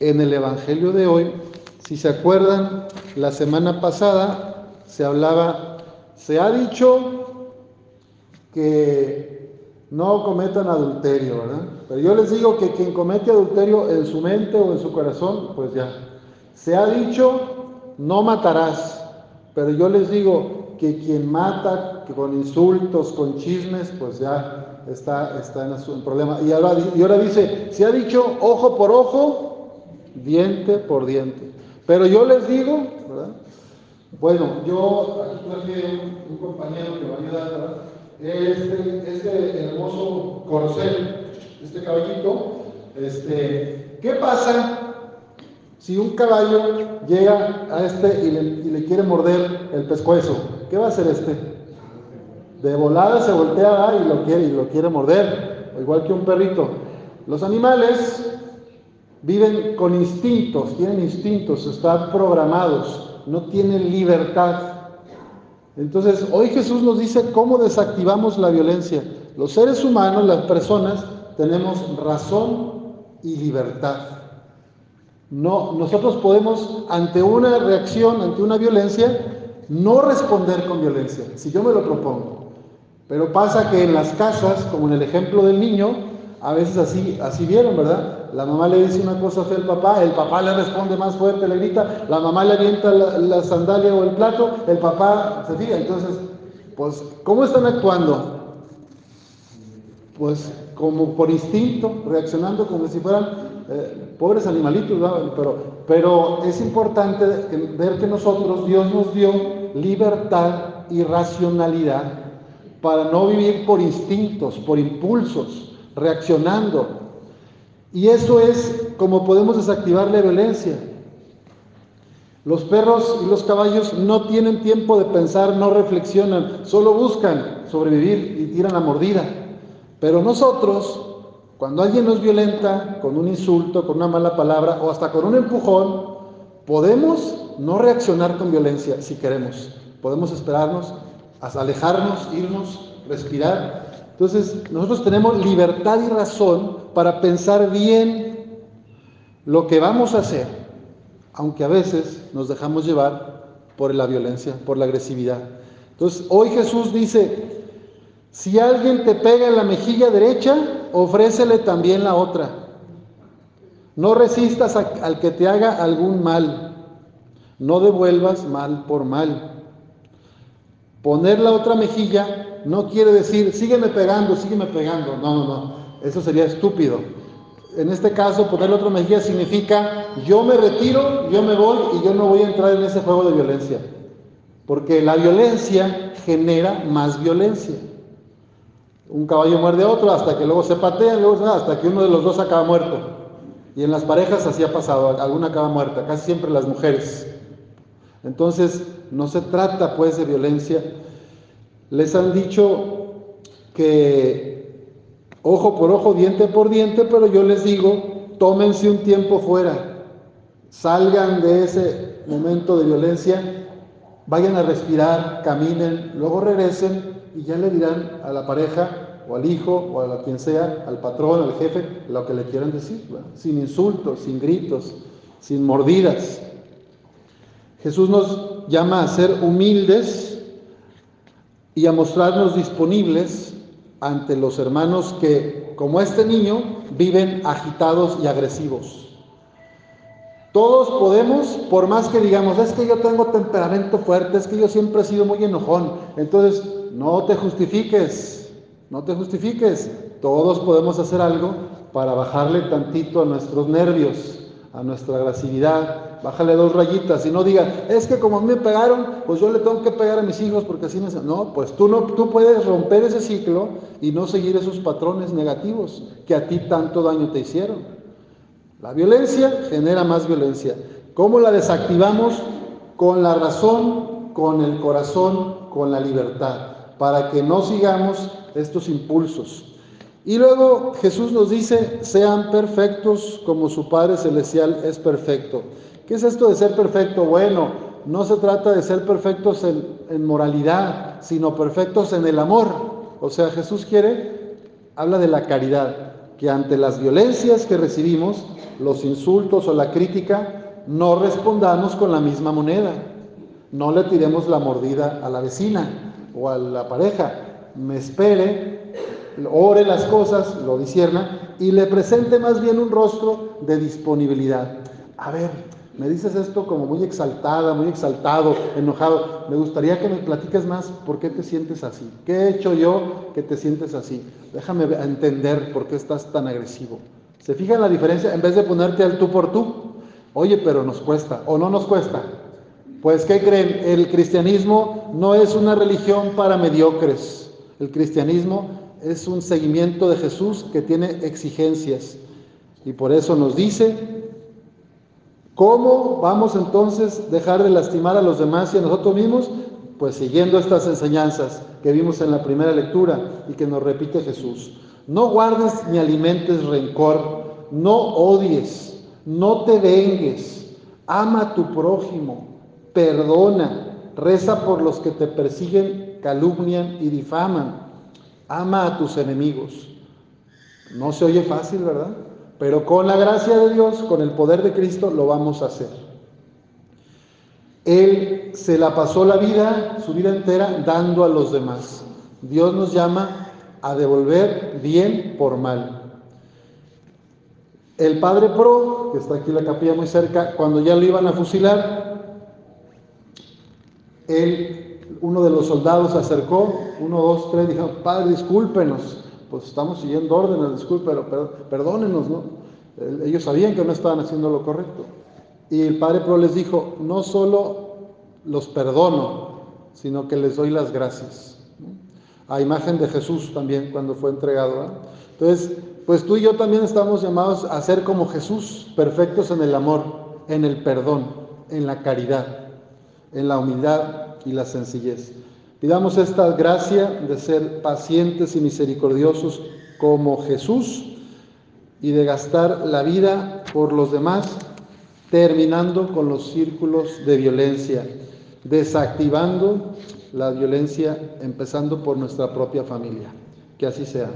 en el Evangelio de hoy, si se acuerdan, la semana pasada se hablaba, se ha dicho que no cometan adulterio, ¿verdad? Pero yo les digo que quien comete adulterio en su mente o en su corazón, pues ya. Se ha dicho, no matarás, pero yo les digo que quien mata con insultos, con chismes, pues ya está, está en un problema. Y y ahora dice, se ha dicho ojo por ojo, diente por diente. Pero yo les digo, ¿verdad? Bueno, yo aquí traje un, compañero que va a ayudar. Este, este hermoso corcel, este caballito, este, ¿qué pasa si un caballo llega a este y le, y le, quiere morder el pescuezo? ¿Qué va a hacer este? De volada se voltea y lo quiere, y lo quiere morder, igual que un perrito. Los animales viven con instintos, tienen instintos, están programados, no tienen libertad. Entonces, hoy Jesús nos dice cómo desactivamos la violencia. Los seres humanos, las personas, tenemos razón y libertad. No, nosotros podemos, ante una reacción, ante una violencia, no responder con violencia, si yo me lo propongo. Pero pasa que en las casas, como en el ejemplo del niño, a veces así, así vieron, ¿verdad? La mamá le dice una cosa fea al papá, el papá le responde más fuerte, le grita, la mamá le avienta la, sandalia o el plato, el papá se fija. Entonces, pues, ¿cómo están actuando? Pues como por instinto, reaccionando como si fueran eh, pobres animalitos, pero, pero es importante ver que nosotros, Dios nos dio libertad y racionalidad para no vivir por instintos, por impulsos, reaccionando. Y eso es como podemos desactivar la violencia. Los perros y los caballos no tienen tiempo de pensar, no reflexionan, solo buscan sobrevivir y tiran la mordida. Pero nosotros, cuando alguien nos violenta con un insulto, con una mala palabra o hasta con un empujón, podemos no reaccionar con violencia si queremos. Podemos esperarnos, alejarnos, irnos, respirar. Entonces, nosotros tenemos libertad y razón para pensar bien lo que vamos a hacer, aunque a veces nos dejamos llevar por la violencia, por la agresividad. Entonces, hoy Jesús dice, si alguien te pega en la mejilla derecha, ofrécele también la otra. No resistas al que te haga algún mal. No devuelvas mal por mal. Poner la otra mejilla no quiere decir, sígueme pegando, sígueme pegando. No, no, no. Eso sería estúpido. En este caso, poner la otra mejilla significa, yo me retiro, yo me voy y yo no voy a entrar en ese juego de violencia. Porque la violencia genera más violencia. Un caballo muerde a otro hasta que luego se patean, luego hasta que uno de los dos acaba muerto. Y en las parejas así ha pasado, alguna acaba muerta, casi siempre las mujeres. Entonces, no se trata pues de violencia. Les han dicho que ojo por ojo, diente por diente, pero yo les digo, tómense un tiempo fuera, salgan de ese momento de violencia, vayan a respirar, caminen, luego regresen y ya le dirán a la pareja o al hijo o a quien sea, al patrón, al jefe, lo que le quieran decir, sin insultos, sin gritos, sin mordidas. Jesús nos llama a ser humildes y a mostrarnos disponibles ante los hermanos que, como este niño, viven agitados y agresivos. Todos podemos, por más que digamos, es que yo tengo temperamento fuerte, es que yo siempre he sido muy enojón. Entonces, no te justifiques, no te justifiques. Todos podemos hacer algo para bajarle tantito a nuestros nervios, a nuestra agresividad. Bájale dos rayitas y no diga, es que como a mí me pegaron, pues yo le tengo que pegar a mis hijos porque así me... No, pues tú, no, tú puedes romper ese ciclo y no seguir esos patrones negativos que a ti tanto daño te hicieron. La violencia genera más violencia. ¿Cómo la desactivamos? Con la razón, con el corazón, con la libertad, para que no sigamos estos impulsos. Y luego Jesús nos dice, sean perfectos como su Padre Celestial es perfecto. ¿Qué es esto de ser perfecto? Bueno, no se trata de ser perfectos en, moralidad, sino perfectos en el amor. O sea, Jesús quiere, habla de la caridad, que ante las violencias que recibimos, los insultos o la crítica, no respondamos con la misma moneda. No le tiremos la mordida a la vecina o a la pareja. Me espere, ore las cosas, lo disierna y le presente más bien un rostro de disponibilidad. A ver, me dices esto como muy exaltada, muy exaltado, enojado. Me gustaría que me platiques más por qué te sientes así. ¿Qué he hecho yo que te sientes así? Déjame entender por qué estás tan agresivo. ¿Se fijan la diferencia? En vez de ponerte al tú por tú, oye, pero nos cuesta o no nos cuesta. Pues, ¿qué creen? El cristianismo no es una religión para mediocres. El cristianismo es un seguimiento de Jesús que tiene exigencias. Y por eso nos dice ¿Cómo vamos entonces a dejar de lastimar a los demás y a nosotros mismos? Pues siguiendo estas enseñanzas que vimos en la primera lectura y que nos repite Jesús. No guardes ni alimentes rencor, no odies, no te vengues, ama a tu prójimo, perdona, reza por los que te persiguen, calumnian y difaman, ama a tus enemigos. No se oye fácil, ¿verdad? Pero con la gracia de Dios, con el poder de Cristo, lo vamos a hacer. Él se la pasó la vida, su vida entera, dando a los demás. Dios nos llama a devolver bien por mal. El padre Pro, que está aquí en la capilla muy cerca, cuando ya lo iban a fusilar, él, uno de los soldados se acercó, uno, dos, tres, dijo, padre, discúlpenos, pues estamos siguiendo órdenes, disculpe, pero perdónenos, ¿no? Ellos sabían que no estaban haciendo lo correcto. Y el Padre Pro les dijo, no solo los perdono, sino que les doy las gracias. A imagen de Jesús también cuando fue entregado. Entonces, pues tú y yo también estamos llamados a ser como Jesús, perfectos en el amor, en el perdón, en la caridad, en la humildad y la sencillez. Pidamos esta gracia de ser pacientes y misericordiosos como Jesús y de gastar la vida por los demás, terminando con los círculos de violencia, desactivando la violencia, empezando por nuestra propia familia. Que así sea.